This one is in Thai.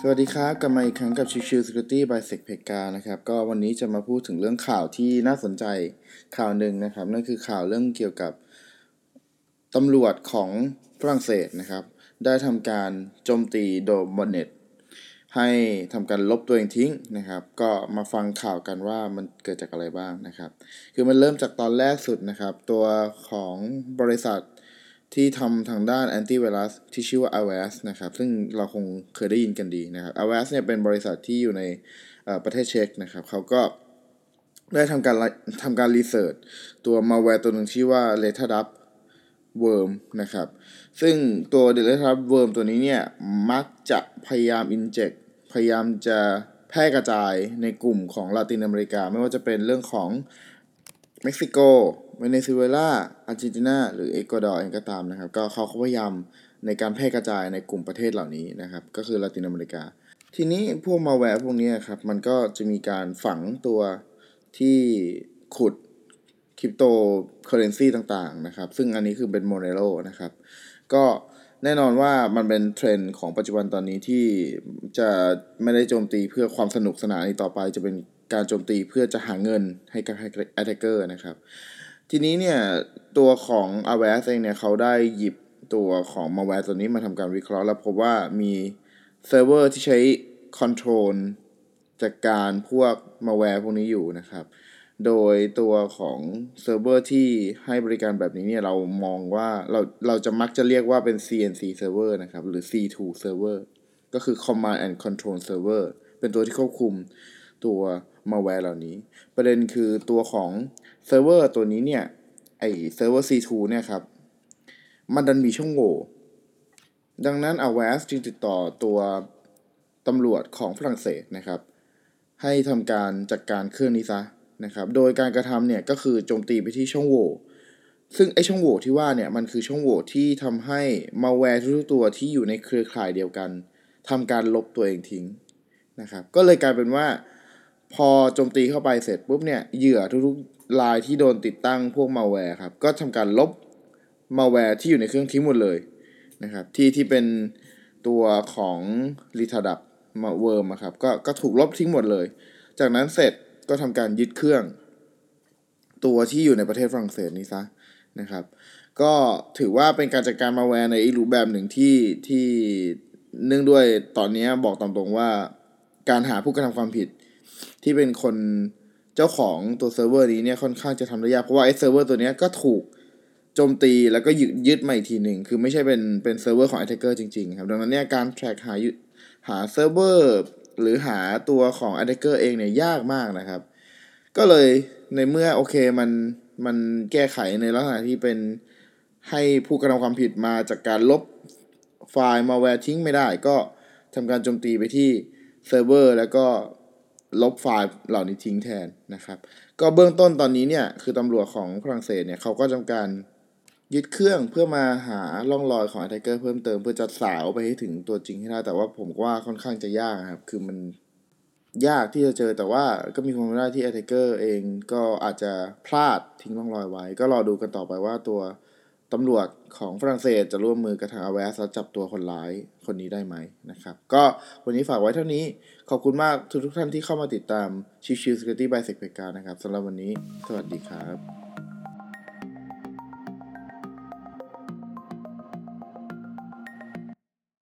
สวัสดีครับกลับมาอีกครั้งกับชิวชิว Security by s e c p e g a นะครับก็วันนี้จะมาพูดถึงเรื่องข่าวที่น่าสนใจข่าวหนึ่งนะครับ นั่นคือข่าวเรื่องเกี่ยวกับตำรวจของฝรั่งเศสนะครับ ได้ทำการโจมตีโดมอนเน็ตให้ทำการลบตัวเองทิ้งนะครับ ก็มาฟังข่าวกันว่ามันเกิดจากอะไรบ้างนะครับ คือมันเริ่มจากตอนแรกสุดนะครับ ตัวของบริษัท ที่ทำทางด้านแอนตี้ไวรัสที่ชื่อว่า a v a s นะครับ ซึ่งเราคงเคยได้ยินกันดีนะครับ a v a s เนี่ยเป็นบริษัทที่อยู่ในประเทศเช็กนะครับ เขาก็ได้ทำการทำการรีเสิร์ชตัวมาแวร์ตัวหนึ่งชื่อว่า l e t a d u p Worm นะครับ ซึ่งตัว l e t a d u p Worm ตัวนี้เนี่ย มักจะพยายาม inject พยายามจะแพร่กระจายในกลุ่มของลาตินอเมริกา ไม่ว่าจะเป็นเรื่องของ เม็กซิโกเวเนซุเอลาอาร์เจนตินาหรือเอกวาดอร์เองก็ตามนะครับ ก็เขาพยายามในการแพร่กระจายในกลุ่มประเทศเหล่านี้นะครับ ก็คือลาตินอเมริกา ทีนี้พวกมาแวร์พวกนี้ครับ มันก็จะมีการฝังตัวที่ขุดคริปโตเคอเรนซีต่างๆนะครับ ซึ่งอันนี้คือเป็น Monero นะครับ ก็แน่นอนว่ามันเป็นเทรนด์ของปัจจุบันตอนนี้ที่จะไม่ได้โจมตีเพื่อความสนุกสนานต่อไป จะเป็น การโจมตีเพื่อจะหาเงินให้กับ attacker นะครับ ทีนี้เนี่ยตัวของ a v a s เองเนี่ยเขาได้หยิบตัวของมาแวร์ตัวนี้มาทำการวิเคราะห์แล้วพบว่ามีเซิร์ฟเวอร์ที่ใช้ control จัดการพวกมาแวร์พวกนี้อยู่นะครับ โดยตัวของเซิร์ฟเวอร์ที่ให้บริการแบบนี้เนี่ยเรามองว่าเราเราจะมักจะเรียกว่าเป็น CNC server นะครับ หรือ C2 server ก็คือ command and control server เป็นตัวที่ควบคุม ตัวมาแวร์เหล่านี้ ประเด็นคือตัวของเซิร์ฟเวอร์ตัวนี้เนี่ย ไอเซิร์ฟเวอร์ C2 เนี่ยครับ มันดันมีช่องโหว่ดังนั้น a w a s จึงติดต่อตัวตำรวจของฝรั่งเศสนะครับ ให้ทำการจัดการเครื่องนี้ซะนะครับ โดยการกระทำเนี่ยก็คือโจมตีไปที่ช่องโหว่ซึ่งไอช่องโหว่ที่ว่าเนี่ยมันคือช่องโหว่ที่ทำให้มาแวร์ทุกตัวที่อยู่ในเครือข่ายเดียวกันทำการลบตัวเองทิ้งนะครับ ก็เลยกลายเป็นว่า พอโจมตีเข้าไปเสร็จปุ๊บเนี่ยเหยื่อทุกๆรายที่โดนติดตั้งพวกมาแวร์ครับ ก็ทำการลบมาแวร์ที่อยู่ในเครื่องทิ้งหมดเลยนะครับ ที่ที่เป็นตัวของ Retadup Worm ครับก็ก็ถูกลบทิ้งหมดเลย จากนั้นเสร็จก็ทำการยึดเครื่อง ตัวที่อยู่ในประเทศฝรั่งเศสนี้ซะนะครับ ก็ถือว่าเป็นการจัดการมาแวร์ในอีกรูปแบบหนึ่งที่ที่เนื่องด้วยตอนนี้บอกตามตรงว่าการหาผู้กระทำความผิด ที่เป็นคนเจ้าของตัวเซิร์ฟเวอร์นี้เนี่ยค่อนข้างจะทำได้ยากเพราะว่าไอ้เซิร์ฟเวอร์ตัวนี้ก็ถูกโจมตีแล้วก็ยึดยึดมาอีกทีหนึ่ง คือไม่ใช่เป็นเป็นเซิร์ฟเวอร์ของ attacker จริงๆครับ ดังนั้นเนี่ยการ track หาหาเซิร์ฟเวอร์หรือหาตัวของ attacker เองเนี่ยยากมากนะครับ ก็เลยในเมื่อโอเคมันมันแก้ไขในลักษณะที่เป็นให้ผู้กระทำความผิดมาจัดการลบไฟล์มาแวร์ทิ้งไม่ได้ก็ทำการโจมตีไปที่เซิร์ฟเวอร์แล้วก็ ลบไฟล์เหล่านี้ทิ้งแทนนะครับ ก็เบื้องต้นตอนนี้เนี่ยคือตำรวจของฝรั่งเศสเนี่ยเขาก็ทำการยึดเครื่องเพื่อมาหาร่องรอยของอท a c k e r เพิ่มเติมเพื่อจะสาวไปให้ถึงตัวจริงให้ได้ แต่ว่าผมว่าค่อนข้างจะยากครับ คือมันยากที่จะเจอแต่ว่าก็มีความเป็นได้ที่ hacker เองก็อาจจะพลาดทิ้งร่องรอยไว้ ก็รอดูกันต่อไปว่าตัว ตำรวจของฝรั่งเศสจะร่วมมือกับทาง US แล้วจับตัวคนร้ายคนนี้ได้ไหมนะครับ ก็วันนี้ฝากไว้เท่านี้ ขอบคุณมากทุกทุกท่านที่เข้ามาติดตาม Chill Chill Security by SecPlayground นะครับสำหรับวันนี้ สวัสดีครับ